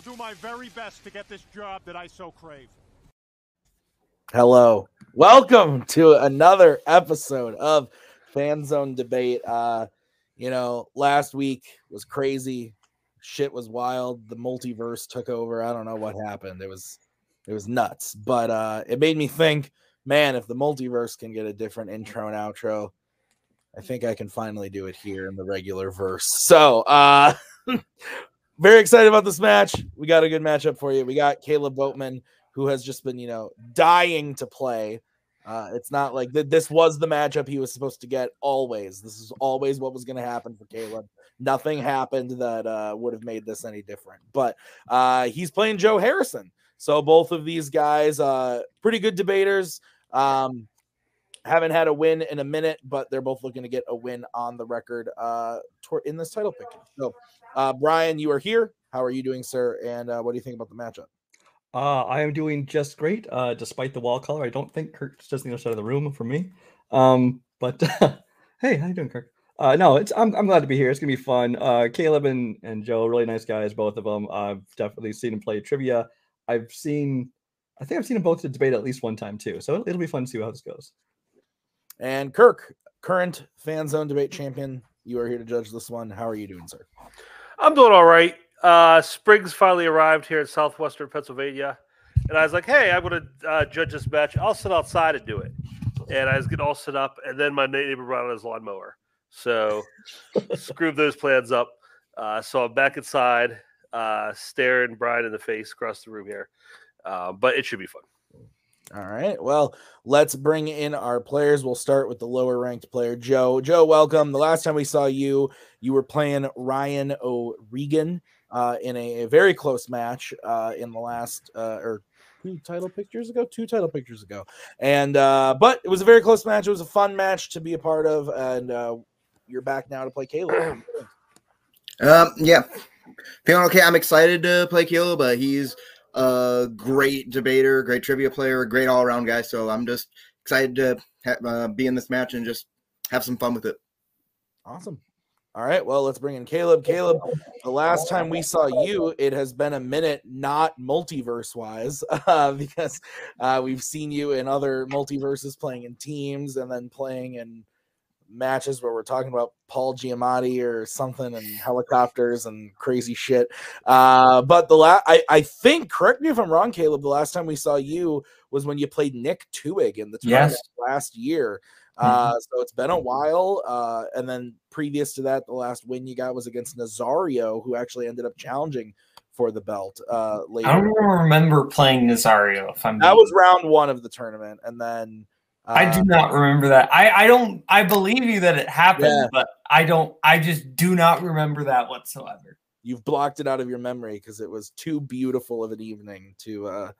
I'll do my very best to get this job that I so crave. Hello. Welcome to another episode of Fan Zone Debate. Uh, you know, last week was crazy. Shit was wild. The multiverse took over. I don't know what happened. It was it was nuts. But uh it made me think, man, if the multiverse can get a different intro and outro, I think I can finally do it here in the regular verse. So uh very excited about this match. We got a good matchup for you. We got Caleb Boatman who has just been, you know, dying to play. Uh, it's not like th- this was the matchup he was supposed to get always. This is always what was going to happen for Caleb. Nothing happened that uh, would have made this any different. But uh, he's playing Joe Harrison. So both of these guys, uh, pretty good debaters. Um, haven't had a win in a minute, but they're both looking to get a win on the record uh, in this title picking. So, uh, Brian, you are here. How are you doing, sir? And uh, what do you think about the matchup? Uh, I am doing just great, uh, despite the wall color. I don't think Kirk's just the other side of the room for me. Um, but hey, how you doing, Kirk? Uh, no, it's I'm, I'm glad to be here. It's gonna be fun. Uh, Caleb and, and Joe, really nice guys, both of them. I've definitely seen them play trivia. I've seen, I think I've seen them both to debate at least one time too. So it'll be fun to see how this goes. And Kirk, current fan zone debate champion, you are here to judge this one. How are you doing, sir? I'm doing all right. Uh, Springs finally arrived here in southwestern Pennsylvania, and I was like, "Hey, I'm going to uh, judge this match. I'll sit outside and do it." And I was getting all set up, and then my neighbor brought out his lawnmower, so screwed those plans up. Uh, so I'm back inside, uh, staring Brian in the face across the room here, uh, but it should be fun. All right. Well, let's bring in our players. We'll start with the lower ranked player, Joe. Joe, welcome. The last time we saw you, you were playing Ryan O'Regan uh, in a, a, very close match uh, in the last uh, or two title pictures ago, two title pictures ago, and uh, but it was a very close match. It was a fun match to be a part of, and uh, you're back now to play Caleb. um, yeah, feeling okay. I'm excited to play Caleb, but he's a great debater, great trivia player, great all around guy. So I'm just excited to ha- uh, be in this match and just have some fun with it. Awesome. All right, well, let's bring in Caleb. Caleb, the last time we saw you, it has been a minute, not multiverse wise, uh, because uh, we've seen you in other multiverses playing in teams and then playing in matches where we're talking about Paul Giamatti or something and helicopters and crazy shit. Uh, but the last, I, I think, correct me if I'm wrong, Caleb, the last time we saw you was when you played Nick Tuig in the tournament yes. last year. Uh, mm-hmm. so it's been a while. Uh, and then previous to that, the last win you got was against Nazario, who actually ended up challenging for the belt. Uh, later. I don't remember playing Nazario. If I'm that was round one of the tournament, and then uh, I do not remember that. I I don't. I believe you that it happened, yeah. but I don't. I just do not remember that whatsoever. You've blocked it out of your memory because it was too beautiful of an evening to uh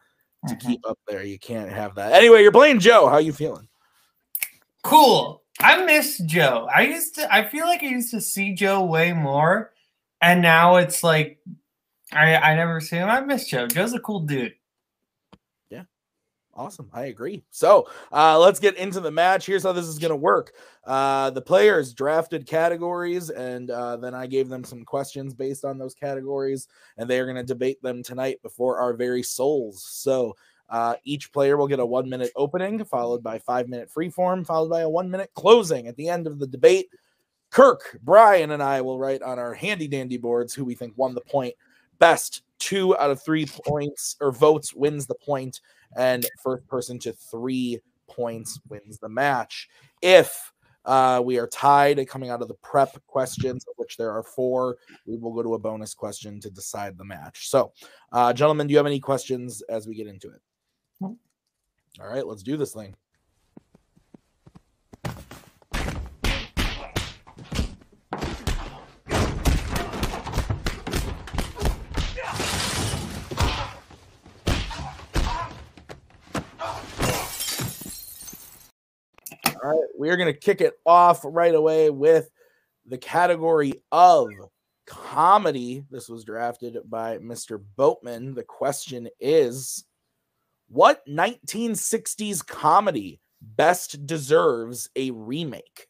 to mm-hmm. keep up there. You can't have that. Anyway, you're playing Joe. How are you feeling? Cool. I miss Joe. I used to. I feel like I used to see Joe way more, and now it's like I I never see him. I miss Joe. Joe's a cool dude. Awesome. I agree. So uh, let's get into the match. Here's how this is going to work. Uh, the players drafted categories, and uh, then I gave them some questions based on those categories, and they are going to debate them tonight before our very souls. So uh, each player will get a one minute opening, followed by five minute free form, followed by a one minute closing. At the end of the debate, Kirk, Brian, and I will write on our handy dandy boards who we think won the point best. Two out of three points or votes wins the point and first person to three points wins the match. If uh, we are tied coming out of the prep questions, of which there are four, we will go to a bonus question to decide the match. So, uh, gentlemen, do you have any questions as we get into it? All right, let's do this thing. All right, we are going to kick it off right away with the category of comedy. This was drafted by Mr. Boatman. The question is What 1960s comedy best deserves a remake?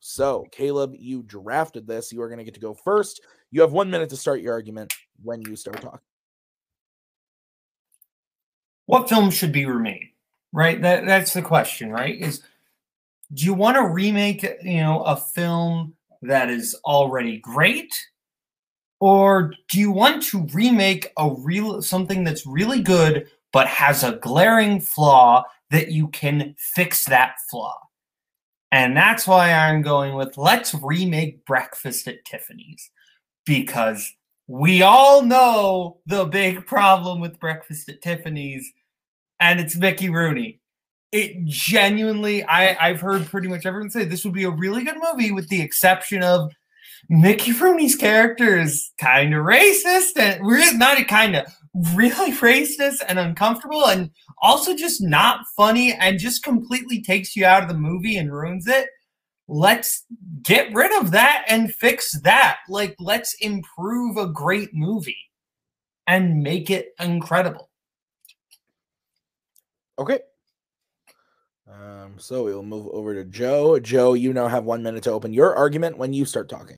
So, Caleb, you drafted this. You are going to get to go first. You have one minute to start your argument when you start talking. what film should be remade? Right? That that's the question, right? Is do you want to remake, you know, a film that is already great? Or do you want to remake a real something that's really good but has a glaring flaw that you can fix that flaw? And that's why I'm going with let's remake Breakfast at Tiffany's because we all know the big problem with Breakfast at Tiffany's, and it's Mickey Rooney. It genuinely, I, I've heard pretty much everyone say this would be a really good movie, with the exception of Mickey Rooney's character is kind of racist and we're not kind of really racist and uncomfortable and also just not funny and just completely takes you out of the movie and ruins it let's get rid of that and fix that. Like, let's improve a great movie and make it incredible. Okay. Um, so we'll move over to Joe. Joe, you now have one minute to open your argument when you start talking.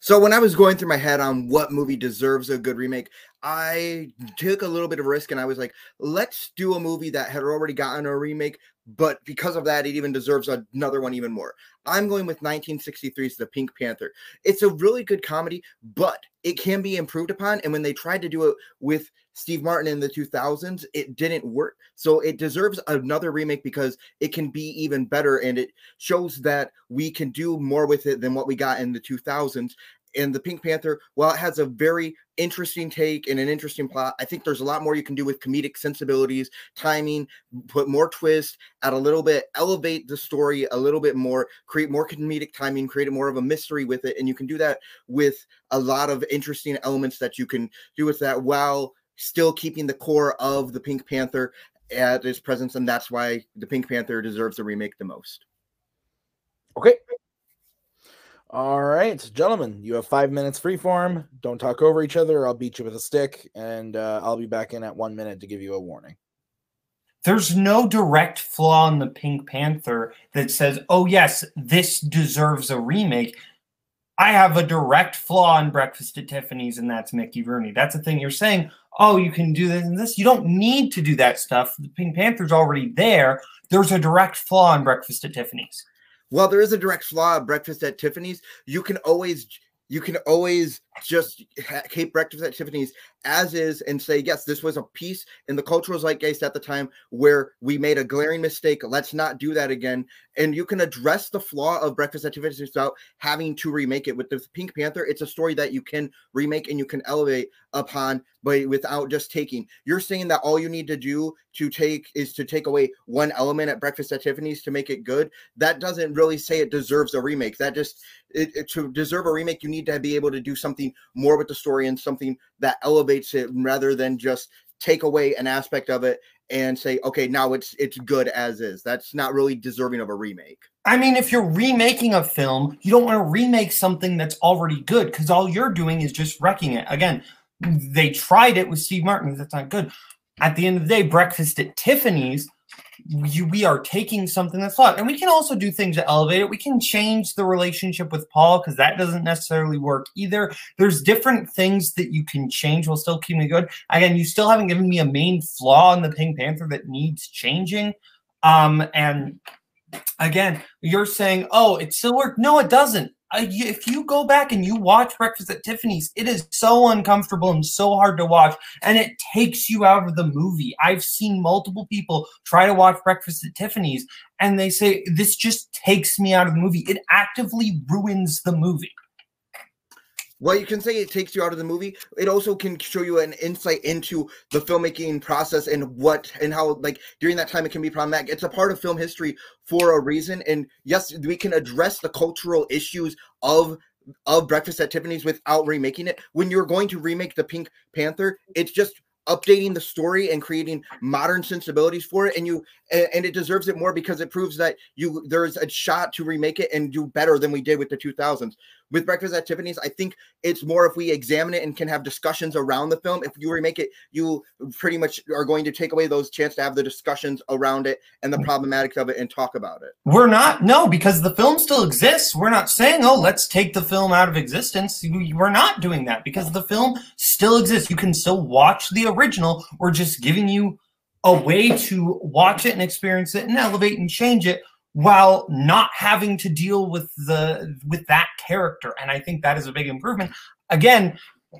So when I was going through my head on what movie deserves a good remake, I took a little bit of risk and I was like, let's do a movie that had already gotten a remake, but because of that, it even deserves another one even more. I'm going with 1963's The Pink Panther. It's a really good comedy, but it can be improved upon. And when they tried to do it with Steve Martin in the 2000s, it didn't work. So it deserves another remake because it can be even better and it shows that we can do more with it than what we got in the 2000s and the Pink Panther, while it has a very interesting take and an interesting plot, I think there's a lot more you can do with comedic sensibilities, timing, put more twist, add a little bit, elevate the story a little bit more, create more comedic timing, create more of a mystery with it. And you can do that with a lot of interesting elements that you can do with that while still keeping the core of the Pink Panther at its presence. And that's why the Pink Panther deserves the remake the most. Okay. All right, gentlemen, you have five minutes free form. Don't talk over each other, I'll beat you with a stick, and uh, I'll be back in at one minute to give you a warning. There's no direct flaw in the Pink Panther that says, oh, yes, this deserves a remake. I have a direct flaw in Breakfast at Tiffany's, and that's Mickey Rooney. That's the thing you're saying. Oh, you can do this and this. You don't need to do that stuff. The Pink Panther's already there. There's a direct flaw in Breakfast at Tiffany's while there is a direct flaw of breakfast at Tiffany's, you can always you can always just keep breakfast at Tiffany's as is and say, yes, this was a piece in the cultural zeitgeist at the time where we made a glaring mistake. Let's not do that again. And you can address the flaw of Breakfast at Tiffany's without having to remake it. With the Pink Panther, it's a story that you can remake and you can elevate upon, but without just taking. You're saying that all you need to do to take is to take away one element at Breakfast at Tiffany's to make it good. That doesn't really say it deserves a remake. That just it, it, to deserve a remake, you need to be able to do something more with the story and something that elevates it rather than just take away an aspect of it and say okay now it's it's good as is. That's not really deserving of a remake. I mean if you're remaking a film you don't want to remake something that's already good because all you're doing is just wrecking it. Again they tried it with steve martin that's not good. At the end of the day breakfast at tiffany's we, we are taking something that's flawed. And we can also do things to elevate it. We can change the relationship with Paul because that doesn't necessarily work either. There's different things that you can change while still keeping good. Again, you still haven't given me a main flaw in the Pink Panther that needs changing. Um, and again, you're saying, oh, it still worked. No, it doesn't if you go back and you watch Breakfast at Tiffany's, it is so uncomfortable and so hard to watch, and it takes you out of the movie. I've seen multiple people try to watch Breakfast at Tiffany's, and they say, This just takes me out of the movie. It actively ruins the movie. Well, you can say it takes you out of the movie. It also can show you an insight into the filmmaking process and what and how like during that time it can be problematic. It's a part of film history for a reason. And yes, we can address the cultural issues of of Breakfast at Tiffany's without remaking it. When you're going to remake the Pink Panther, it's just updating the story and creating modern sensibilities for it and you and, it deserves it more because it proves that you there's a shot to remake it and do better than we did with the 2000s with breakfast at tiffany's i think it's more if we examine it and can have discussions around the film. If you remake it you pretty much are going to take away those chance to have the discussions around it and the problematics of it and talk about it. We're not no because the film still exists. We're not saying oh let's take the film out of existence. We're not doing that because the film still exists. You can still watch the original. We're just giving you a way to watch it and experience it and elevate and change it while not having to deal with the with that character and i think that is a big improvement again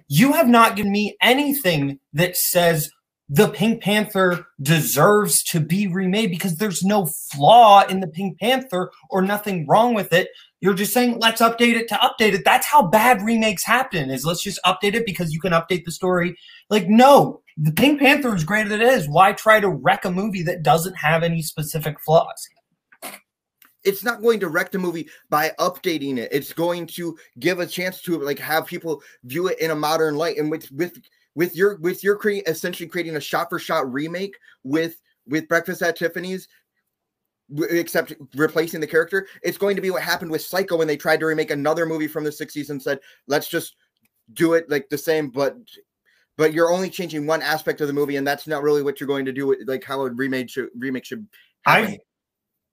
you have not given me anything that says the Pink Panther deserves to be remade because there's no flaw in the Pink Panther or nothing wrong with it. You're just saying let's update it to update it. That's how bad remakes happen. Is let's just update it because you can update the story. Like no, the Pink Panther is great as it is. Why try to wreck a movie that doesn't have any specific flaws? it's not going to wreck the movie by updating it. It's going to give a chance to like have people view it in a modern light. And with with with your with your creating essentially creating a shot for shot remake with with Breakfast at Tiffany's, except replacing the character, it's going to be what happened with Psycho when they tried to remake another movie from the 60s and said, let's just do it like the same, but but you're only changing one aspect of the movie, and that's not really what you're going to do with like how a remake should remake should happen. I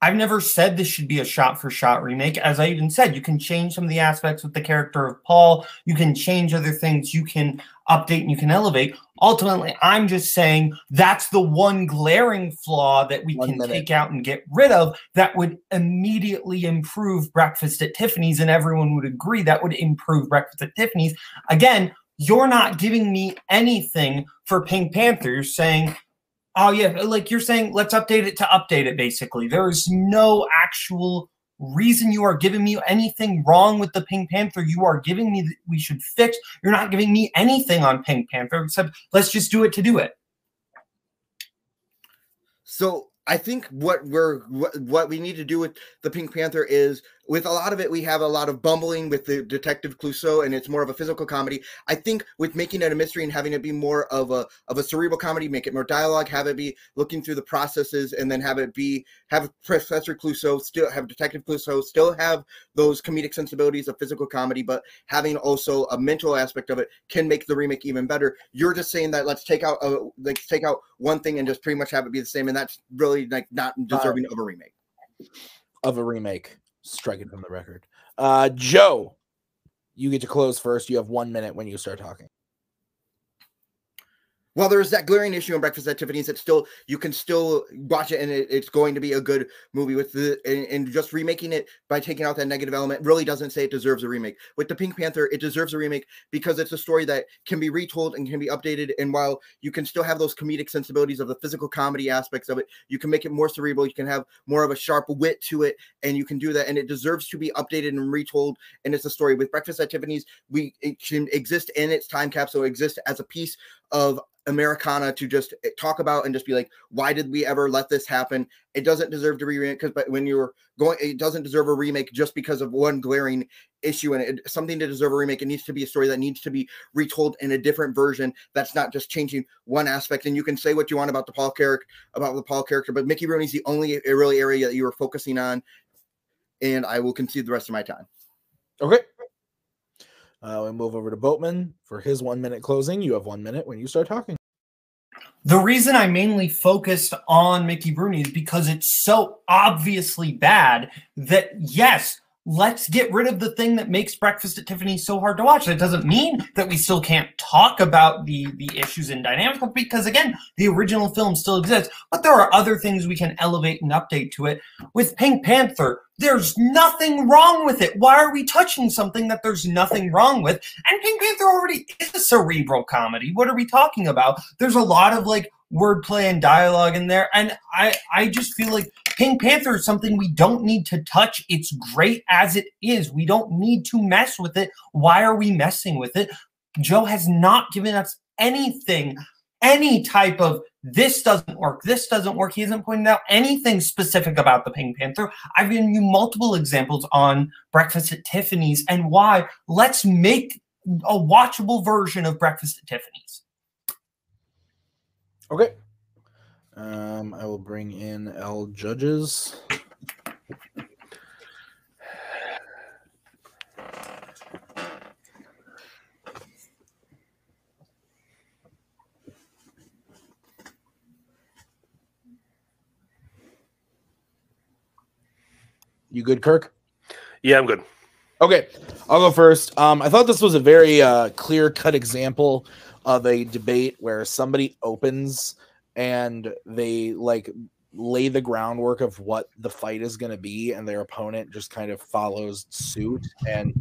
I've never said this should be a shot for shot remake. As I even said, you can change some of the aspects with the character of Paul. You can change other things. You can update and you can elevate. Ultimately, I'm just saying that's the one glaring flaw that we one can minute. take out and get rid of that would immediately improve Breakfast at Tiffany's. And everyone would agree that would improve Breakfast at Tiffany's. Again, you're not giving me anything for Pink Panther. You're saying Oh yeah, like you're saying, let's update it to update it. Basically, there is no actual reason you are giving me anything wrong with the Pink Panther. You are giving me that we should fix. You're not giving me anything on Pink Panther except let's just do it to do it. So I think what we're what, what we need to do with the Pink Panther is with a lot of it, we have a lot of bumbling with the Detective Clouseau, and it's more of a physical comedy. I think with making it a mystery and having it be more of a of a cerebral comedy, make it more dialogue, have it be looking through the processes, and then have it be have Professor Clouseau still have Detective Clouseau still have those comedic sensibilities of physical comedy, but having also a mental aspect of it can make the remake even better. You're just saying that let's take out a, like take out one thing and just pretty much have it be the same, and that's really like not deserving uh, of a remake. Of a remake striking from the record. Uh, Joe, you get to close first. You have one minute when you start talking while there's that glaring issue in Breakfast at Tiffany's, it's still you can still watch it and it, it's going to be a good movie. With the and, and, just remaking it by taking out that negative element really doesn't say it deserves a remake. With the Pink Panther, it deserves a remake because it's a story that can be retold and can be updated. And while you can still have those comedic sensibilities of the physical comedy aspects of it, you can make it more cerebral. You can have more of a sharp wit to it, and you can do that. And it deserves to be updated and retold. And it's a story with Breakfast at Tiffany's. We it can exist in its time capsule, exist as a piece of Americana to just eh, talk about and just be like, why did we ever let this happen? It doesn't deserve to be because, but when you're going, it doesn't deserve a remake just because of one glaring issue and it, something to deserve a remake. It needs to be a story that needs to be retold in a different version. That's not just changing one aspect. And you can say what you want about the Paul character, about the Paul character, but Mickey Rooney's the only eh, really area that you were focusing on. And I will concede the rest of my time. Okay. Uh, we move over to Boatman for his one minute closing. You have one minute when you start talking. The reason I mainly focused on Mickey Rooney is because it's so obviously bad that, yes, let's get rid of the thing that makes Breakfast at Tiffany so hard to watch. That doesn't mean that we still can't talk about the the issues and dynamics, because again, the original film still exists. But there are other things we can elevate and update to it. With Pink Panther, there's nothing wrong with it. Why are we touching something that there's nothing wrong with? And Pink Panther already is a cerebral comedy. What are we talking about? There's a lot of like wordplay and dialogue in there, and I I just feel like Pink Panther is something we don't need to touch. It's great as it is. We don't need to mess with it. Why are we messing with it? Joe has not given us anything, any type of this doesn't work, this doesn't work. He hasn't pointed out anything specific about the Pink Panther. I've given you multiple examples on Breakfast at Tiffany's and why. Let's make a watchable version of Breakfast at Tiffany's. Okay. Um, I will bring in L judges. You good, Kirk? Yeah, I'm good. Okay, I'll go first. Um, I thought this was a very uh, clear cut example of a debate where somebody opens and they like lay the groundwork of what the fight is going to be and their opponent just kind of follows suit and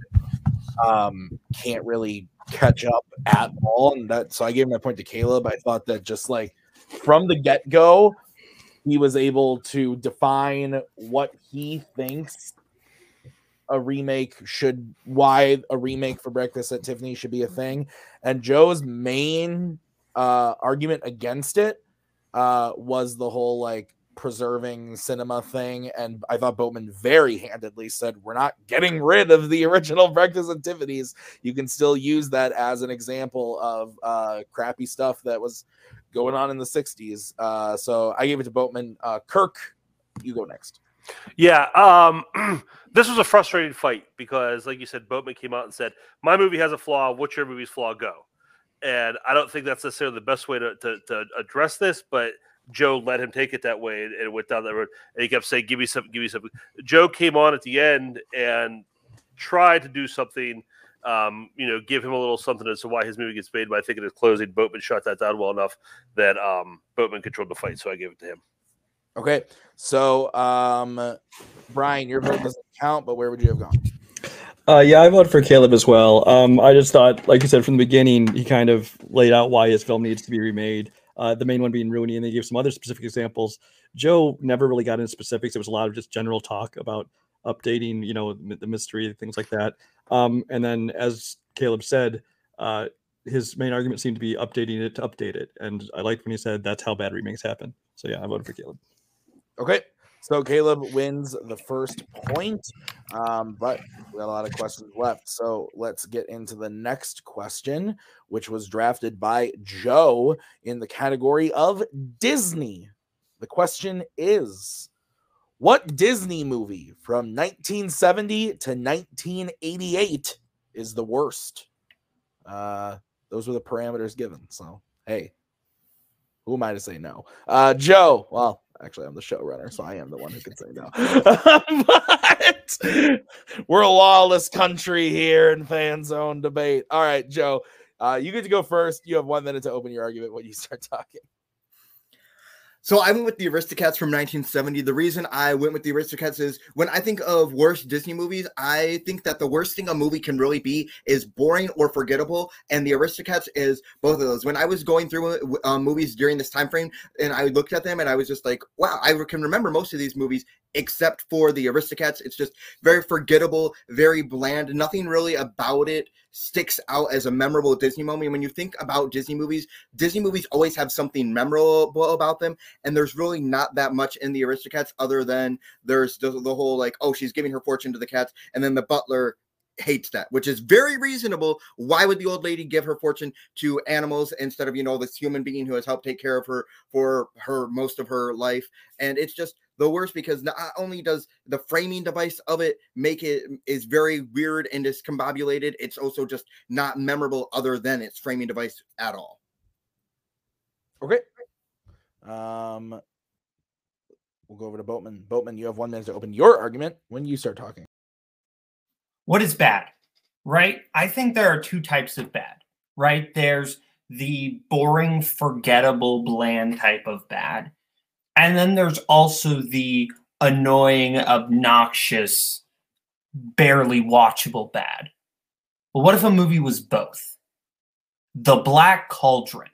um can't really catch up at all and that so i gave my point to caleb. I thought that just like from the get-go he was able to define what he thinks a remake should why a remake for breakfast at tiffany should be a thing and joe's main uh argument against it uh was the whole like preserving cinema thing and i thought boatman very handedly said we're not getting rid of the original breakfast at tiffany's you can still use that as an example of uh crappy stuff that was going on in the 60s uh so i gave it to boatman uh kirk you go next Yeah, um, this was a frustrating fight because, like you said, Boatman came out and said, "My movie has a flaw. What's your movie's flaw? Go." And I don't think that's necessarily the best way to, to, to address this, but Joe let him take it that way and, and went down that road. And he kept saying, "Give me something, give me something." Joe came on at the end and tried to do something. Um, you know, give him a little something as to why his movie gets made. But I think in his closing, Boatman shot that down well enough that um, Boatman controlled the fight, so I gave it to him. okay so um brian your vote doesn't count but where would you have gone Uh, yeah, I voted for Caleb as well. Um, I just thought, like you said from the beginning, he kind of laid out why his film needs to be remade. Uh, the main one being Rooney, and they gave some other specific examples. Joe never really got into specifics. It was a lot of just general talk about updating, you know, the mystery, things like that. Um, and then, as Caleb said, uh, his main argument seemed to be updating it to update it. And I liked when he said that's how bad remakes happen. So yeah, I voted for Caleb. Okay. So Caleb wins the first point, um, but we got a lot of questions left. So let's get into the next question, which was drafted by Joe in the category of Disney. The question is What Disney movie from 1970 to 1988 is the worst? Uh, those were the parameters given. So, hey, who am I to say no? Uh, Joe, well, actually, I'm the showrunner, so I am the one who can say no. but we're a lawless country here in fan zone debate. All right, Joe, uh, you get to go first. You have one minute to open your argument when you start talking. So I went with the Aristocats from 1970. The reason I went with the Aristocats is when I think of worst Disney movies, I think that the worst thing a movie can really be is boring or forgettable, and the Aristocats is both of those. When I was going through uh, movies during this time frame, and I looked at them, and I was just like, "Wow, I can remember most of these movies except for the Aristocats." It's just very forgettable, very bland. Nothing really about it sticks out as a memorable Disney moment. When you think about Disney movies, Disney movies always have something memorable about them and there's really not that much in the Aristocats other than there's the, the whole like, oh, she's giving her fortune to the cats, and then the butler hates that, which is very reasonable. Why would the old lady give her fortune to animals instead of you know this human being who has helped take care of her for her most of her life? And it's just the worst because not only does the framing device of it make it is very weird and discombobulated, it's also just not memorable other than its framing device at all. Okay. Um, we'll go over to Boatman. Boatman, you have one minute to open your argument when you start talking. what is bad, right? I think there are two types of bad, right? There's the boring, forgettable, bland type of bad. And then there's also the annoying, obnoxious, barely watchable bad. But what if a movie was both? The Black Cauldron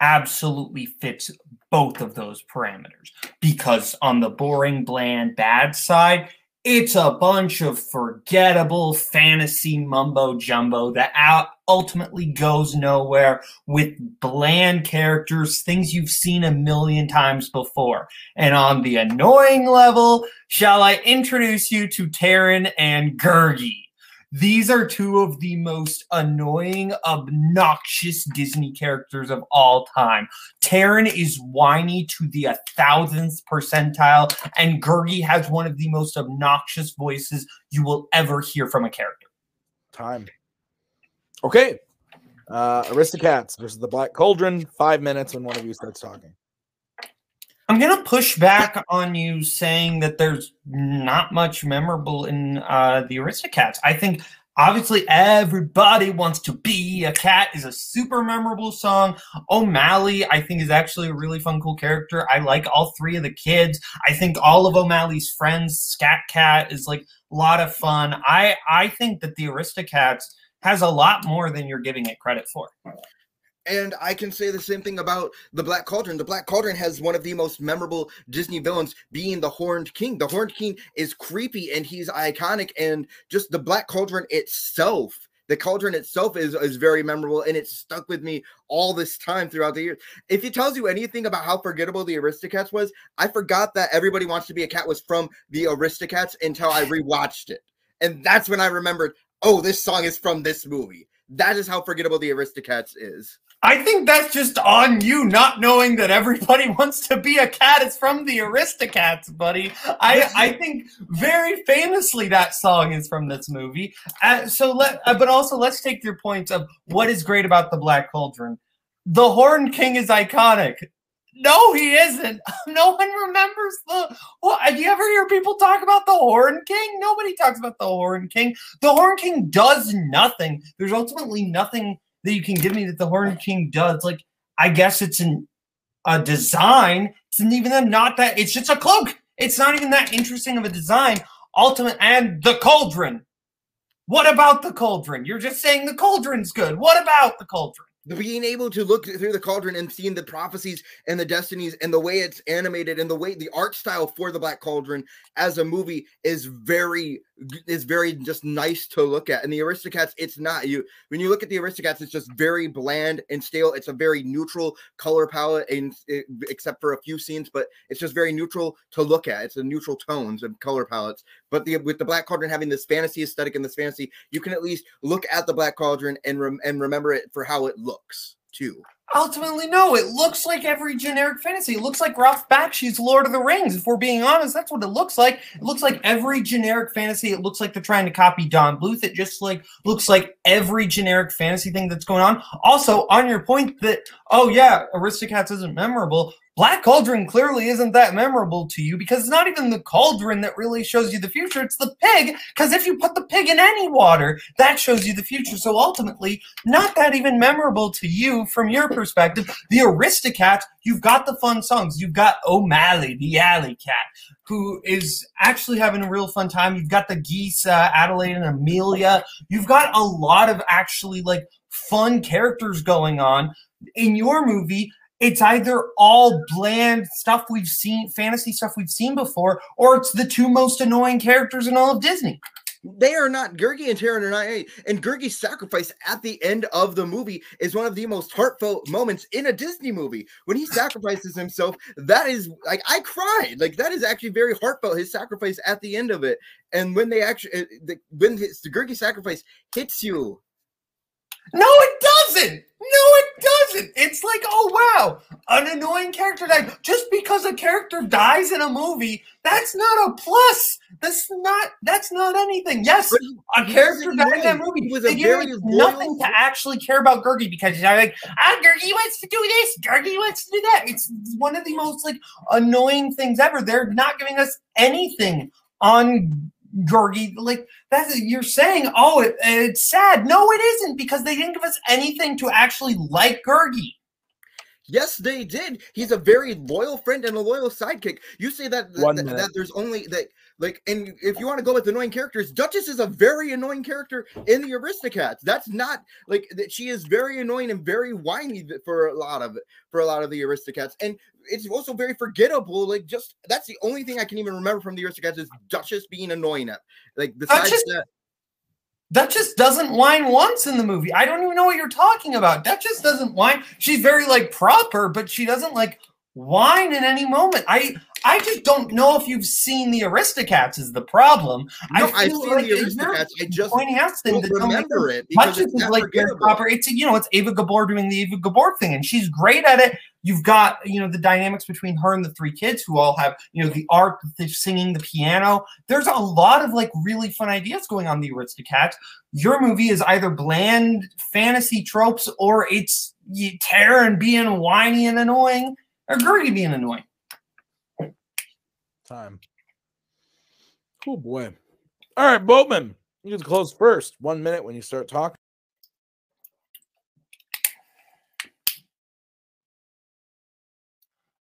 absolutely fits both of those parameters because on the boring, bland, bad side, it's a bunch of forgettable fantasy mumbo jumbo that out ultimately goes nowhere with bland characters, things you've seen a million times before. And on the annoying level, shall I introduce you to Taran and Gurgi? These are two of the most annoying, obnoxious Disney characters of all time. Taran is whiny to the a thousandth percentile, and Gurgi has one of the most obnoxious voices you will ever hear from a character. Time. Okay. Uh, Aristocats versus the Black Cauldron. Five minutes when one of you starts talking. I'm gonna push back on you saying that there's not much memorable in uh, the Aristocats. I think Obviously, everybody wants to be a cat is a super memorable song. O'Malley, I think, is actually a really fun, cool character. I like all three of the kids. I think all of O'Malley's friends, Scat Cat, is like a lot of fun. I I think that the Aristocats has a lot more than you're giving it credit for. And I can say the same thing about the Black Cauldron. The Black Cauldron has one of the most memorable Disney villains being the Horned King. The Horned King is creepy and he's iconic, and just the Black Cauldron itself, the cauldron itself is, is very memorable and it's stuck with me all this time throughout the years. If it tells you anything about how forgettable the Aristocats was, I forgot that Everybody Wants to Be a Cat was from the Aristocats until I rewatched it. And that's when I remembered, oh, this song is from this movie. That is how forgettable the Aristocats is. I think that's just on you not knowing that everybody wants to be a cat. It's from the Aristocats, buddy. I, I think very famously that song is from this movie. Uh, so let, uh, but also let's take your points of what is great about the Black Cauldron. The Horn King is iconic. No, he isn't. No one remembers the. Well, do you ever hear people talk about the Horn King? Nobody talks about the Horn King. The Horn King does nothing. There's ultimately nothing that you can give me that the Horned King does. Like, I guess it's an a design. It's even not that. It's just a cloak. It's not even that interesting of a design. Ultimate and the cauldron. What about the cauldron? You're just saying the cauldron's good. What about the cauldron? Being able to look through the cauldron and seeing the prophecies and the destinies and the way it's animated and the way the art style for the black cauldron as a movie is very is very just nice to look at. And the aristocats it's not. You when you look at the aristocats it's just very bland and stale. It's a very neutral color palette and it, except for a few scenes but it's just very neutral to look at. It's a neutral tones of color palettes but the with the black cauldron having this fantasy aesthetic and this fantasy you can at least look at the black cauldron and rem- and remember it for how it looks too Ultimately, no. It looks like every generic fantasy. It looks like Ralph Bakshi's Lord of the Rings. If we're being honest, that's what it looks like. It looks like every generic fantasy. It looks like they're trying to copy Don Bluth. It just like looks like every generic fantasy thing that's going on. Also, on your point that oh yeah, Aristocats isn't memorable. Black Cauldron clearly isn't that memorable to you because it's not even the cauldron that really shows you the future. It's the pig. Because if you put the pig in any water, that shows you the future. So ultimately, not that even memorable to you from your perspective. The Aristocats, you've got the fun songs. You've got O'Malley, the alley cat, who is actually having a real fun time. You've got the geese, uh, Adelaide and Amelia. You've got a lot of actually like fun characters going on in your movie it's either all bland stuff we've seen, fantasy stuff we've seen before, or it's the two most annoying characters in all of Disney. They are not Gurgi and Taran are not. And Gurgi's sacrifice at the end of the movie is one of the most heartfelt moments in a Disney movie. When he sacrifices himself, that is like I cried. Like that is actually very heartfelt. His sacrifice at the end of it, and when they actually uh, when his, the Gurgi sacrifice hits you. No, it doesn't. No, it doesn't. It's like, oh wow, an annoying character died. Just because a character dies in a movie, that's not a plus. That's not. That's not anything. Yes, a character died in that movie. He was a very nothing to actually care about Gurgi because you're like, ah, Gurgi wants to do this. Gurgi wants to do that. It's one of the most like annoying things ever. They're not giving us anything on Gurgi. Like that's you're saying, oh, it, it's sad. No, it isn't because they didn't give us anything to actually like Gurgi. Yes, they did. He's a very loyal friend and a loyal sidekick. You say that that, One that, that there's only that like, and if you want to go with annoying characters, Duchess is a very annoying character in the Aristocats. That's not like that. She is very annoying and very whiny for a lot of for a lot of the Aristocats, and it's also very forgettable. Like, just that's the only thing I can even remember from the Aristocats is Duchess being annoying. At like besides Duchess- that, Duchess doesn't whine once in the movie. I don't even know what you're talking about. Duchess doesn't whine. She's very like proper, but she doesn't like whine in any moment. I I just don't know if you've seen the Aristocats is the problem. no, I I've feel seen like the Aristocats. I just pointing out things don't that remember it because it's is like proper. It's you know, it's Ava Gabor doing the Ava Gabor thing, and she's great at it. You've got you know the dynamics between her and the three kids who all have you know the art, the singing, the piano. There's a lot of like really fun ideas going on in the Aristocats. Your movie is either bland fantasy tropes or it's you, and being whiny and annoying, or Gurgi being annoying. Time. Oh boy. All right, Boatman. You can close first. One minute when you start talking.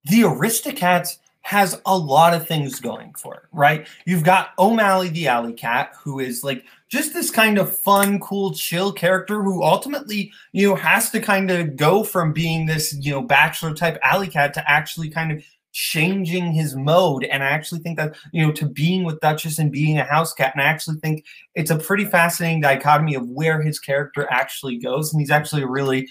the Aristocats has a lot of things going for it, right? You've got O'Malley the Alley Cat, who is like just this kind of fun, cool, chill character who ultimately, you know, has to kind of go from being this, you know, bachelor type alley cat to actually kind of changing his mode. And I actually think that, you know, to being with Duchess and being a house cat. And I actually think it's a pretty fascinating dichotomy of where his character actually goes. And he's actually a really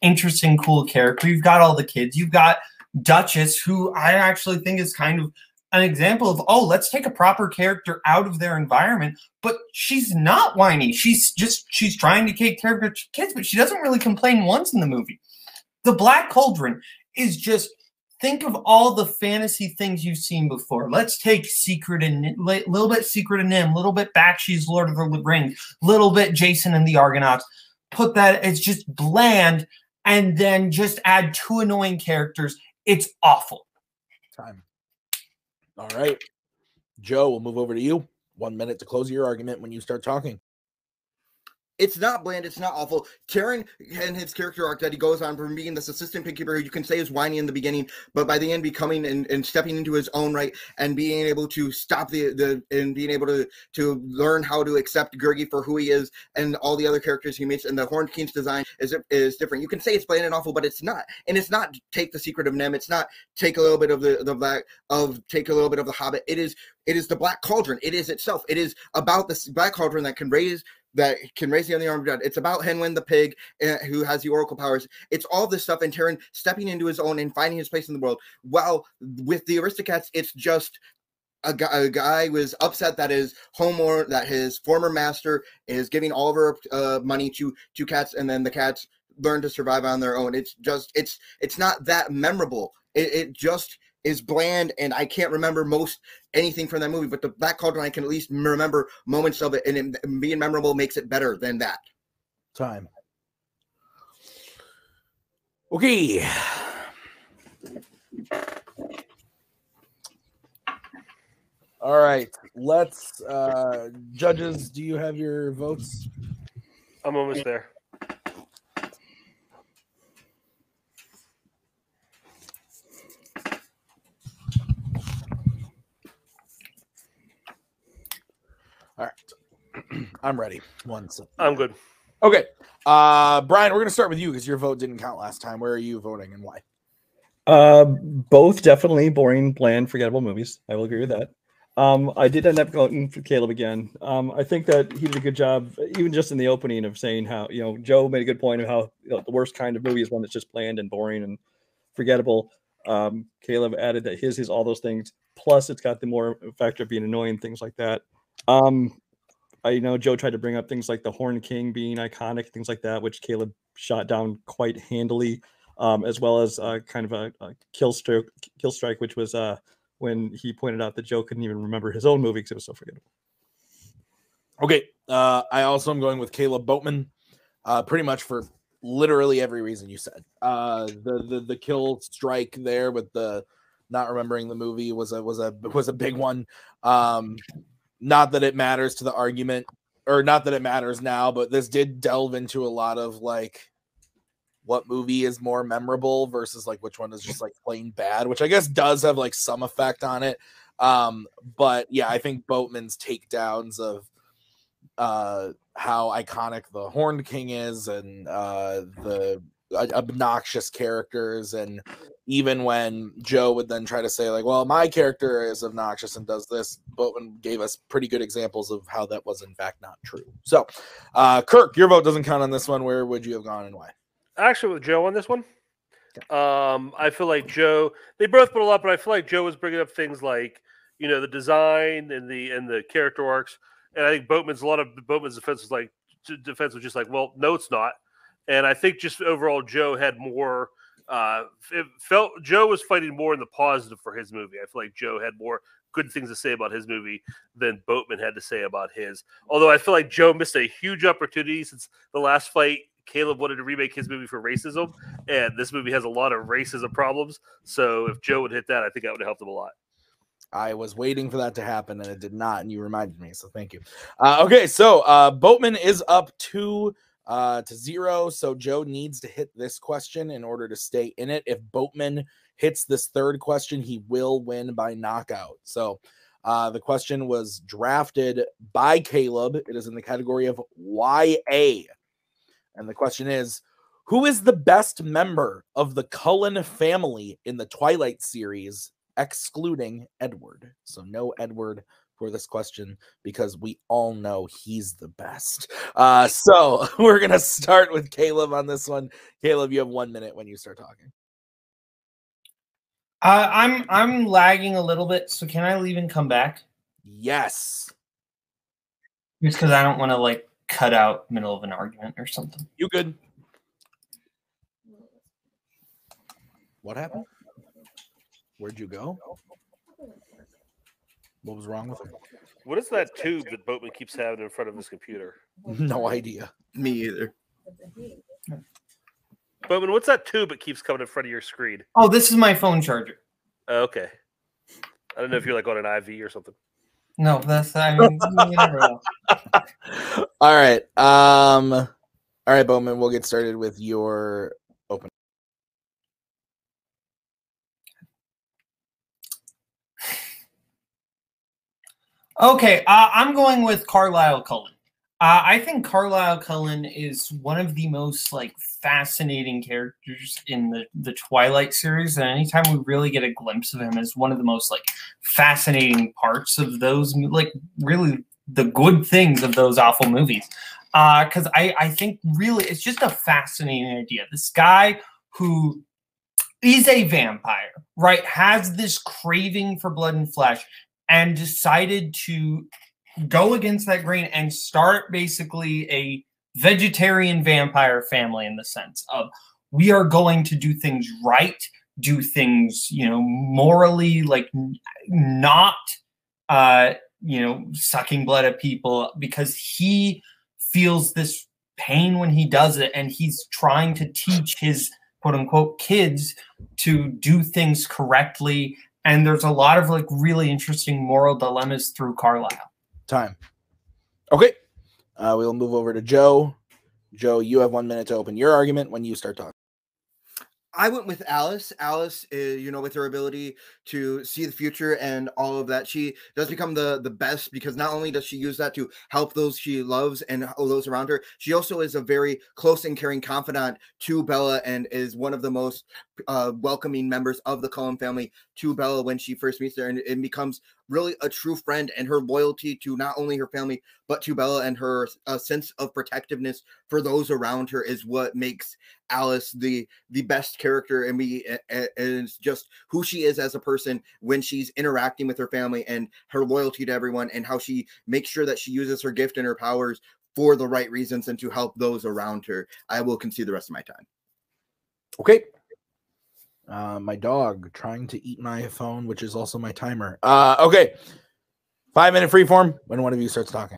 interesting, cool character. You've got all the kids, you've got Duchess, who I actually think is kind of an example of oh let's take a proper character out of their environment but she's not whiny she's just she's trying to take care of her kids but she doesn't really complain once in the movie the black cauldron is just think of all the fantasy things you've seen before let's take secret and a little bit secret and NIMH little bit bakshi's lord of the rings little bit jason and the argonauts put that it's just bland and then just add two annoying characters it's awful Time. All right. Joe, we'll move over to you. One minute to close your argument when you start talking. It's not bland. It's not awful. Taran and his character arc that he goes on from being this assistant pig-keeper who you can say is whiny in the beginning, but by the end becoming and, and stepping into his own right and being able to stop the the and being able to to learn how to accept Gurgi for who he is and all the other characters he meets and the Horned King's design is is different. You can say it's bland and awful, but it's not. And it's not take the secret of NIMH. It's not take a little bit of the the black of take a little bit of the Hobbit. It is it is the Black Cauldron. It is itself. It is about this Black Cauldron that can raise that can raise the unarmed god. It's about Hen Wen the pig uh, who has the oracle powers. It's all this stuff and Taran stepping into his own and finding his place in the world. While with the Aristocats, it's just a guy, a guy was upset that his homeowner, that his former master is giving all of her uh, money to to cats, and then the cats learn to survive on their own. It's just it's it's not that memorable. It, it just is bland and I can't remember most anything from that movie, but the Black Cauldron I can at least remember moments of it, and, it, being memorable makes it better than that. Time. Okay. All right. Let's uh judges, do you have your votes? I'm almost there. I'm ready. One second. I'm good. Okay. Uh Brian, we're gonna start with you because your vote didn't count last time. Where are you voting and why? Uh, both definitely boring, bland, forgettable movies. I will agree with that. Um, I did end up going for Caleb again. Um, I think that he did a good job, even just in the opening, of saying how you know Joe made a good point of how you know, the worst kind of movie is one that's just bland and boring and forgettable. Um, Caleb added that his is all those things. Plus, it's got the more factor of being annoying, things like that. Um, I know Joe tried to bring up things like the Horn King being iconic, things like that, which Caleb shot down quite handily, um, as well as uh, kind of a, a kill strike, kill strike, which was uh, when he pointed out that Joe couldn't even remember his own movie because it was so forgettable. Okay. Uh I also am going with Caleb Boatman. Uh pretty much for literally every reason you said. Uh the the the kill strike there with the not remembering the movie was a was a was a big one. Um not that it matters to the argument or not that it matters now, but this did delve into a lot of like what movie is more memorable versus like which one is just like plain bad, which I guess does have like some effect on it. Um, but yeah, I think Boatman's takedowns of uh how iconic the Horned King is and uh the obnoxious characters and even when Joe would then try to say like, well, my character is obnoxious and does this, Boatman gave us pretty good examples of how that was in fact not true. So, uh Kirk, your vote doesn't count on this one. Where would you have gone and why? Actually, with Joe on this one, um, I feel like Joe. They both put a lot, but I feel like Joe was bringing up things like you know the design and the and the character arcs, and I think Boatman's a lot of Boatman's defense was like defense was just like, well, no, it's not, and I think just overall Joe had more. Uh, it felt Joe was fighting more in the positive for his movie. I feel like Joe had more good things to say about his movie than Boatman had to say about his. Although I feel like Joe missed a huge opportunity since the last fight Caleb wanted to remake his movie for racism, and this movie has a lot of racism problems. So if Joe would hit that, I think that would have helped him a lot. I was waiting for that to happen and it did not, and you reminded me, so thank you. Uh, okay, so uh, Boatman is up two uh, to zero, so Joe needs to hit this question in order to stay in it. If Boatman hits this third question, he will win by knockout. So uh, the question was drafted by Caleb. It is in the category of YA, and the question is. Who is the best member of the Cullen family in the Twilight series excluding Edward. So no Edward for this question because we all know he's the best. Uh, so we're gonna start with Caleb on this one. Caleb, you have one minute when you start talking. Uh, I'm I'm lagging a little bit, so can I leave and come back? Yes. Just because I don't want to like cut out middle of an argument or something. You good? What happened? Where'd you go? What was wrong with him? What is that tube that Boatman keeps having in front of his computer? No idea. Me either. Boatman, what's that tube that keeps coming in front of your screen? Oh, this is my phone charger. Oh, okay. I don't know if you're like on an IV or something. No, that's I mean, you never know. All right. Um all right, Bowman, we'll get started with your open. Okay, uh, I'm going with Carlisle Cullen. Uh, I think Carlisle Cullen is one of the most like fascinating characters in the the Twilight series, and anytime we really get a glimpse of him, is one of the most like fascinating parts of those, like really the good things of those awful movies. Because I I think really it's just a fascinating idea. This guy who is a vampire, right? Has this craving for blood and flesh, and decided to go against that grain and start basically a vegetarian vampire family in the sense of we are going to do things right do things you know morally like not uh you know sucking blood at people because he feels this pain when he does it and he's trying to teach his quote unquote kids to do things correctly and there's a lot of like really interesting moral dilemmas through Carlisle. Time. Okay. Uh, we'll move over to Joe. Joe, you have one minute to open your argument when you start talking. I went with Alice. Alice, is, you know, with her ability to see the future and all of that, she does become the the best because not only does she use that to help those she loves and those around her, she also is a very close and caring confidant to Bella and is one of the most uh, welcoming members of the Cullen family to Bella when she first meets her, and, and becomes really a true friend. And her loyalty to not only her family but to Bella and her uh, sense of protectiveness for those around her is what makes Alice the the best character, and we and it's just who she is as a person when she's interacting with her family and her loyalty to everyone, and how she makes sure that she uses her gift and her powers for the right reasons and to help those around her. I will concede the rest of my time. Okay. Uh, my dog trying to eat my phone, which is also my timer. Uh, okay. Five minute free form when one of you starts talking.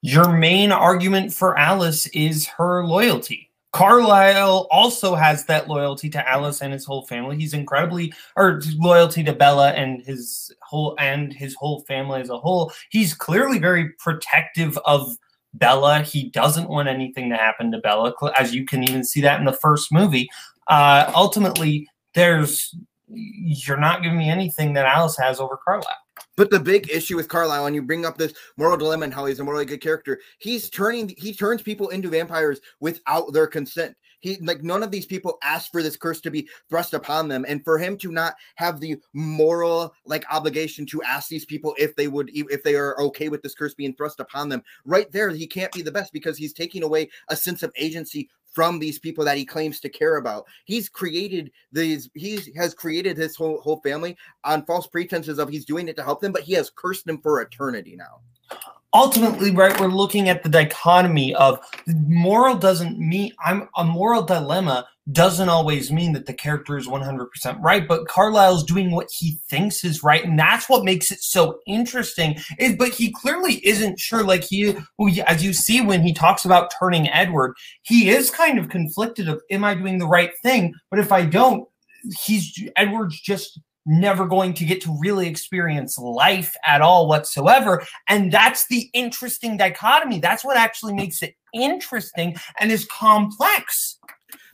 Your main argument for Alice is her loyalty. Carlisle also has that loyalty to Alice and his whole family. He's incredibly or loyalty to Bella and his whole and his whole family as a whole. He's clearly very protective of Bella. He doesn't want anything to happen to Bella, as you can even see that in the first movie. Uh, ultimately, there's you're not giving me anything that Alice has over Carlisle. But the big issue with Carlisle, and you bring up this moral dilemma and how he's a morally good character, he's turning he turns people into vampires without their consent. He like none of these people asked for this curse to be thrust upon them, and for him to not have the moral like obligation to ask these people if they would if they are okay with this curse being thrust upon them, right there he can't be the best because he's taking away a sense of agency from these people that he claims to care about. He's created these, he has created his whole whole family on false pretenses of he's doing it to help them, but he has cursed them for eternity now. Ultimately, right, we're looking at the dichotomy of moral doesn't mean I'm a moral dilemma doesn't always mean that the character is 100% right, but Carlisle's doing what he thinks is right. And that's what makes it so interesting. Is, but he clearly isn't sure. Like he, as you see when he talks about turning Edward, he is kind of conflicted of, am I doing the right thing? But if I don't, he's Edward's just never going to get to really experience life at all whatsoever. And that's the interesting dichotomy. That's what actually makes it interesting and is complex.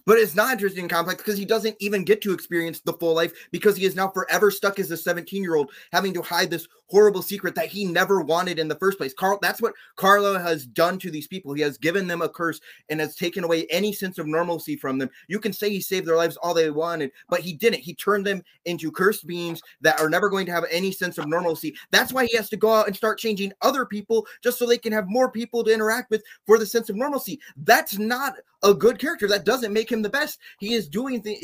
But it's not interesting and complex because he doesn't even get to experience the full life because he is now forever stuck as a 17 year old having to hide this horrible secret that he never wanted in the first place. Carl, that's what Carlo has done to these people. He has given them a curse and has taken away any sense of normalcy from them. You can say he saved their lives all they wanted, but he didn't. He turned them into cursed beings that are never going to have any sense of normalcy. That's why he has to go out and start changing other people just so they can have more people to interact with for the sense of normalcy. That's not a good character. That doesn't make him the best. He is doing things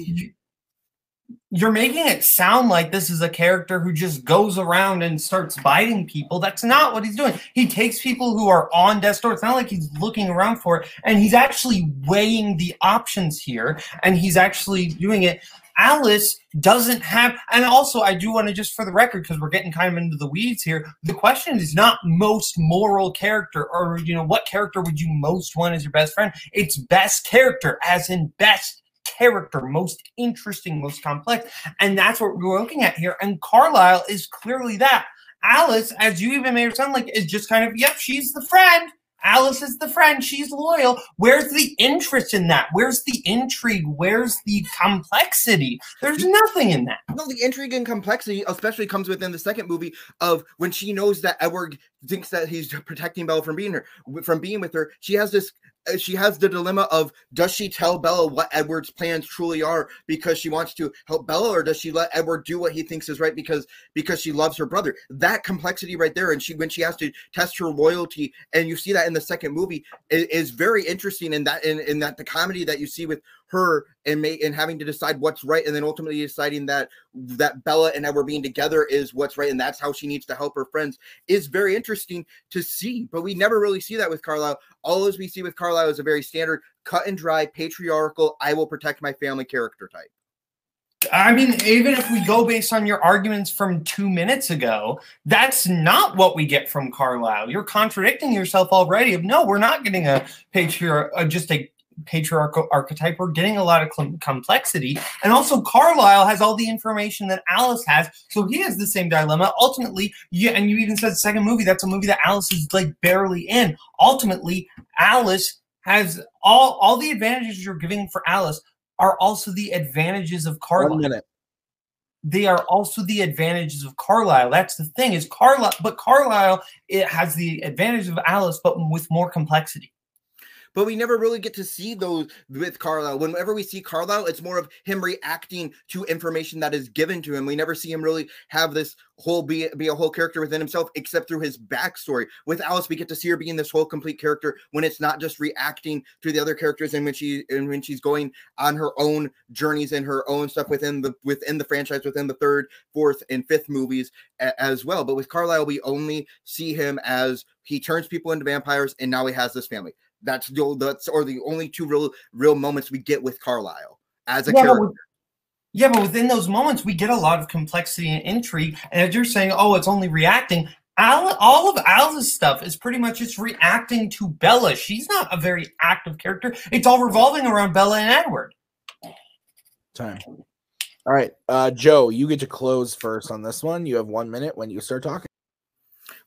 you're making it sound like this is a character who just goes around and starts biting people. That's not what he's doing. He takes people who are on death's door. It's not like he's looking around for it, and he's actually weighing the options here, and he's actually doing it. Alice doesn't have, and also I do want to just for the record, because we're getting kind of into the weeds here. The question is not most moral character, or you know, what character would you most want as your best friend? It's best character, as in best character, most interesting, most complex. And that's what we're looking at here. And Carlisle is clearly that. Alice, as you even made her sound like, is just kind of, yep, she's the friend. Alice is the friend. She's loyal. Where's the interest in that? Where's the intrigue? Where's the complexity? There's nothing in that. No, the intrigue and complexity, especially comes within the second movie of when she knows that Edward thinks that he's protecting Bella from being her, from being with her. She has this uh, she has the dilemma of does she tell Bella what Edward's plans truly are because she wants to help Bella, or does she let Edward do what he thinks is right because because she loves her brother? That complexity right there, and she when she has to test her loyalty, and you see that in the second movie, is, is very interesting. In that in, in that the comedy that you see with her and make and having to decide what's right and then ultimately deciding that that Bella and Edward being together is what's right and that's how she needs to help her friends is very interesting to see but we never really see that with Carlisle all as we see with Carlisle is a very standard cut and dry patriarchal I will protect my family character type I mean, even if we go based on your arguments from two minutes ago, that's not what we get from Carlisle. You're contradicting yourself already. Of no, we're not getting a patriarch, uh, just a patriarchal archetype. We're getting a lot of cl- complexity. And also, Carlisle has all the information that Alice has. So he has the same dilemma. Ultimately, yeah, and you even said the second movie, that's a movie that Alice is like barely in. Ultimately, Alice has all, all the advantages you're giving for Alice are also the advantages of Carlisle. One minute. They are also the advantages of Carlisle. That's the thing is Carlisle, but Carlisle it has the advantage of Alice, but with more complexity but we never really get to see those with Carlisle. Whenever we see Carlisle, it's more of him reacting to information that is given to him. We never see him really have this whole be, be a whole character within himself, except through his backstory. With Alice, we get to see her being this whole complete character when it's not just reacting to the other characters and when she and when she's going on her own journeys and her own stuff within the within the franchise, within the third, fourth, and fifth movies a, as well. But with Carlisle, we only see him as he turns people into vampires and now he has this family. That's the that's or the only two real real moments we get with Carlisle as a yeah, character. But with, yeah, but within those moments, we get a lot of complexity and intrigue. And as you're saying, oh, it's only reacting. Al, all of Al's stuff is pretty much just reacting to Bella. She's not a very active character. It's all revolving around Bella and Edward. Time. All right, uh, Joe, you get to close first on this one. You have one minute when you start talking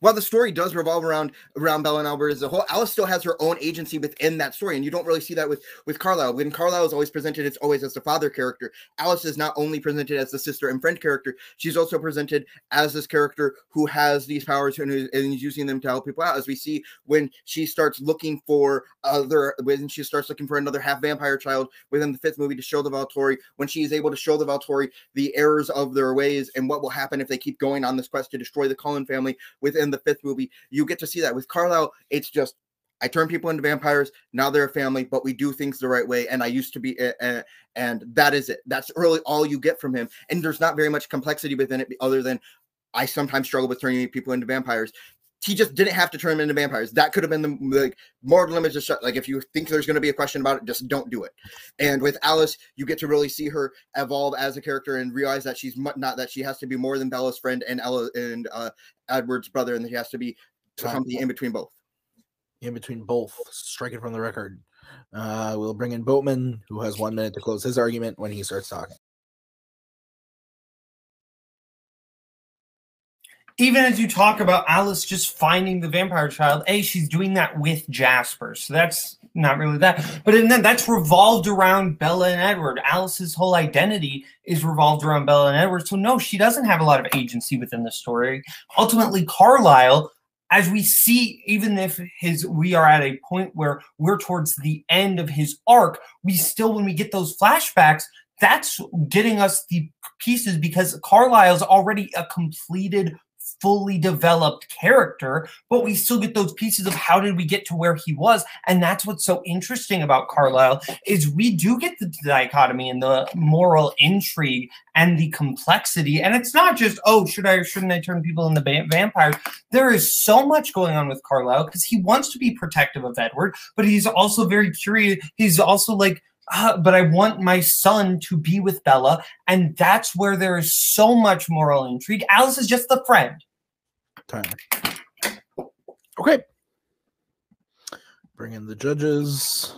while the story does revolve around around Bella and Albert as a whole, Alice still has her own agency within that story, and you don't really see that with with Carlisle. When Carlisle is always presented, it's always as the father character. Alice is not only presented as the sister and friend character; she's also presented as this character who has these powers and, and is using them to help people out. As we see when she starts looking for other, when she starts looking for another half vampire child within the fifth movie to show the Volturi, when she is able to show the Volturi the errors of their ways and what will happen if they keep going on this quest to destroy the Cullen family within the fifth movie, you get to see that. With Carlisle, it's just I turn people into vampires. Now they're a family, but we do things the right way. And I used to be, uh, and that is it. That's really all you get from him. And there's not very much complexity within it, other than I sometimes struggle with turning people into vampires. He just didn't have to turn them into vampires. That could have been the like more limits. Just like if you think there's going to be a question about it, just don't do it. And with Alice, you get to really see her evolve as a character and realize that she's not that she has to be more than Bella's friend and Ella and uh, Edward's brother, and that she has to be something in between both. In between both, strike it from the record. Uh, we'll bring in Boatman, who has one minute to close his argument when he starts talking. Even as you talk about Alice just finding the vampire child, A, she's doing that with Jasper. So that's not really that. But and then that's revolved around Bella and Edward. Alice's whole identity is revolved around Bella and Edward. So no, she doesn't have a lot of agency within the story. Ultimately, Carlisle, as we see, even if his we are at a point where we're towards the end of his arc, we still, when we get those flashbacks, that's getting us the pieces because Carlisle's already a completed fully developed character, but we still get those pieces of how did we get to where he was. And that's what's so interesting about Carlisle is we do get the dichotomy and the moral intrigue and the complexity. And it's not just, oh, should I or shouldn't I turn people into vampires? There is so much going on with Carlisle because he wants to be protective of Edward, but he's also very curious. He's also like, uh, but I want my son to be with Bella. And that's where there is so much moral intrigue. Alice is just the friend time. Okay. Bring in the judges.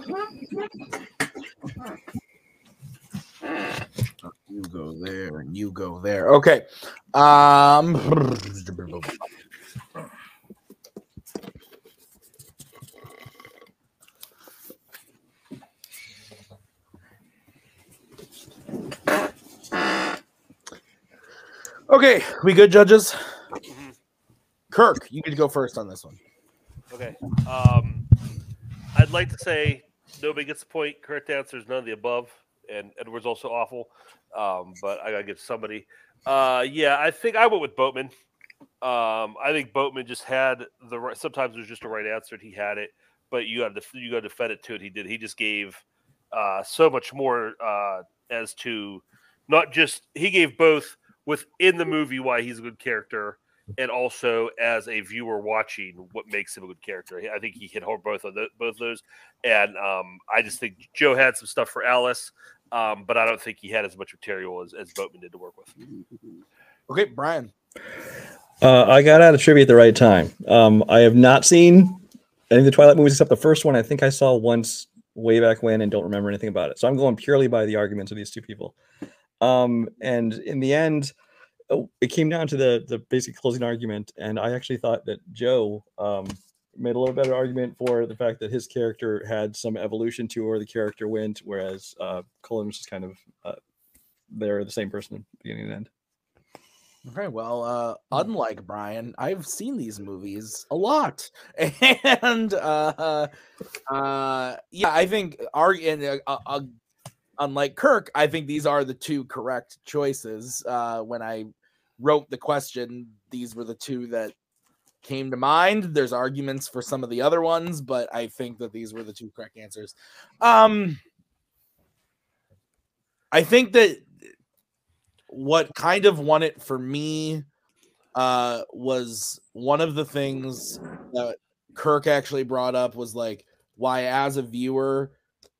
You go there and you go there. Okay. Um Okay, we good judges? Kirk, you need to go first on this one. Okay. Um, I'd like to say nobody gets the point. Correct answer is none of the above, and Edward's also awful. Um, but I gotta give somebody. Uh, yeah, I think I went with Boatman. Um, I think Boatman just had the right. Sometimes it was just the right answer, and he had it. But you got to you got to defend it to it. He did. He just gave uh, so much more uh, as to not just he gave both within the movie why he's a good character and also as a viewer watching what makes him a good character. I think he hit home both of the, both of those, and um, I just think Joe had some stuff for Alice, um, but I don't think he had as much material as, as Boatman did to work with. Okay, Brian. Uh, I got out of trivia at the right time. Um, I have not seen any of the Twilight movies except the first one. I think I saw once way back when and don't remember anything about it. So I'm going purely by the arguments of these two people. Um, and in the end, it came down to the the basic closing argument, and I actually thought that Joe um, made a little better argument for the fact that his character had some evolution to where the character went, whereas uh, Cullen was just kind of uh, they're the same person, beginning and end. Okay, well, uh, unlike Brian, I've seen these movies a lot, and uh, uh, yeah, I think arguing uh, uh, unlike Kirk, I think these are the two correct choices. Uh, when I wrote the question, these were the two that came to mind. There's arguments for some of the other ones, but I think that these were the two correct answers. Um, I think that what kind of won it for me uh, was one of the things that Kirk actually brought up was like why, as a viewer,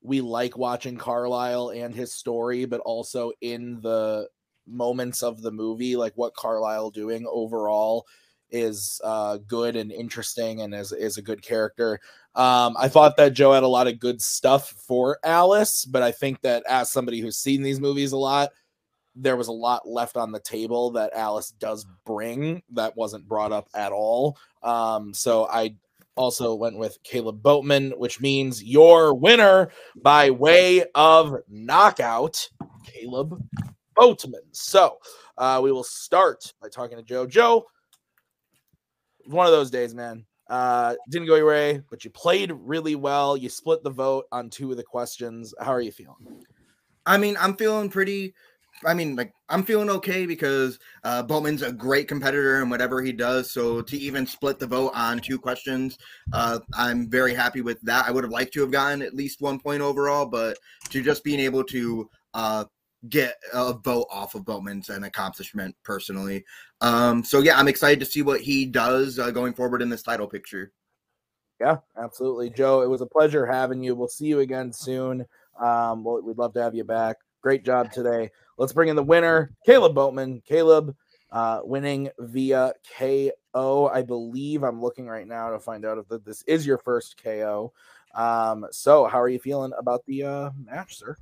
we like watching Carlisle and his story, but also in the moments of the movie, like what Carlisle doing overall is uh, good and interesting and is, is a good character. Um, I thought that Joe had a lot of good stuff for Alice, but I think that as somebody who's seen these movies a lot, there was a lot left on the table that Alice does bring that wasn't brought up at all. Um, so I also went with Caleb Boatman, which means your winner by way of knockout, Caleb Boatman. So uh, we will start by talking to Joe. Joe, one of those days, man. Uh, didn't go your way, but you played really well. You split the vote on two of the questions. How are you feeling? I mean, I'm feeling pretty I mean, like I'm feeling okay because uh, Bowman's a great competitor and whatever he does. So to even split the vote on two questions, uh, I'm very happy with that. I would have liked to have gotten at least one point overall, but to just being able to uh, get a vote off of Bowman's an accomplishment personally. Um, so yeah, I'm excited to see what he does uh, going forward in this title picture. Yeah, absolutely, Joe. It was a pleasure having you. We'll see you again soon. Um, we'd love to have you back. Great job today. Let's bring in the winner, Caleb Boatman. Caleb uh, winning via KO. I believe I'm looking right now to find out if this is your first KO. Um, so, how are you feeling about the uh, match, sir?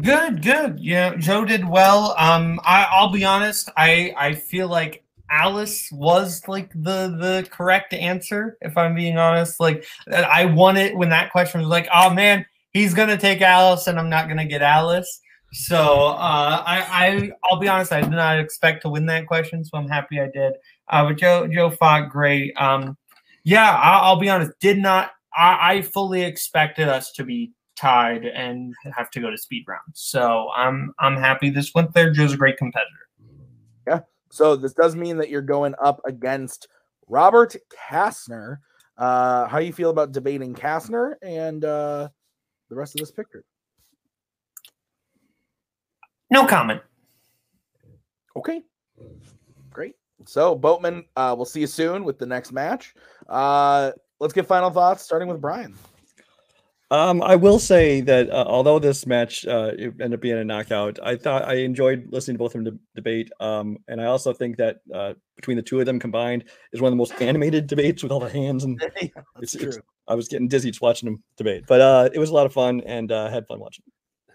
Good, good. Yeah, Joe did well. Um, I, I'll be honest. I I feel like Alice was like the the correct answer. If I'm being honest, like I wanted when that question was like, oh man, he's gonna take Alice, and I'm not gonna get Alice. So uh, I, I I'll be honest, I did not expect to win that question, so I'm happy I did. Uh, but Joe Joe fought great. Um, yeah, I'll, I'll be honest, did not. I, I fully expected us to be tied and have to go to speed round. So I'm I'm happy this went there. Joe's a great competitor. Yeah. So this does mean that you're going up against Robert Kastner. Uh, how you feel about debating Kastner and uh, the rest of this picture? No comment. Okay. Great. So Boatman, uh, we'll see you soon with the next match. Uh, let's get final thoughts, starting with Brian. Um, I will say that uh, although this match uh, ended up being a knockout, I thought I enjoyed listening to both of them de- debate. Um, and I also think that uh, between the two of them combined is one of the most animated debates with all the hands and yeah, it's, it's, I was getting dizzy just watching them debate, but uh, it was a lot of fun and uh, had fun watching.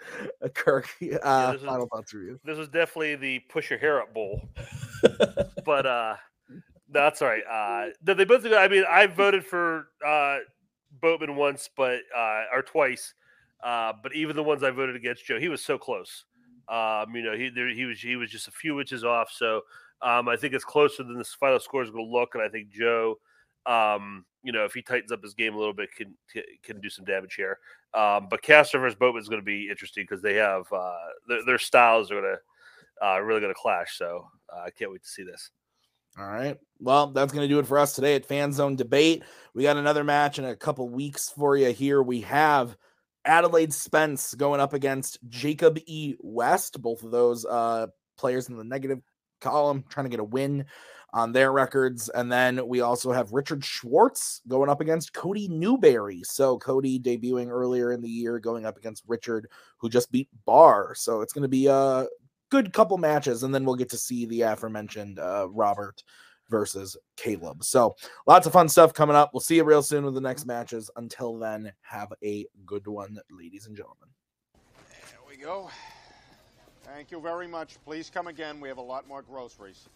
Uh, Kirk, uh, is- final thoughts for you. This was definitely the push your hair up bowl. but uh that's all right. Uh they both I mean I voted for uh Boatman once but uh or twice. Uh but even the ones I voted against Joe, he was so close. Um, you know, he there he was he was just a few inches off. So um I think it's closer than this final score is gonna look, and I think Joe um, you know, if he tightens up his game a little bit, can, can do some damage here. Um, but Castor versus Boatman is going to be interesting because they have uh, their, their styles are going to uh, really going to clash. So uh, I can't wait to see this. All right. Well, that's going to do it for us today at Fan Zone Debate. We got another match in a couple weeks for you here. We have Adelaide Spence going up against Jacob E. West. Both of those uh, players in the negative column trying to get a win on their records. And then we also have Richard Schwartz going up against Cody Newberry. So Cody debuting earlier in the year, going up against Richard, who just beat Barr. So it's going to be a good couple matches. And then we'll get to see the aforementioned uh, Robert versus Caleb. So lots of fun stuff coming up. We'll see you real soon with the next matches. Until then, have a good one, ladies and gentlemen. There we go. Thank you very much. Please come again. We have a lot more groceries.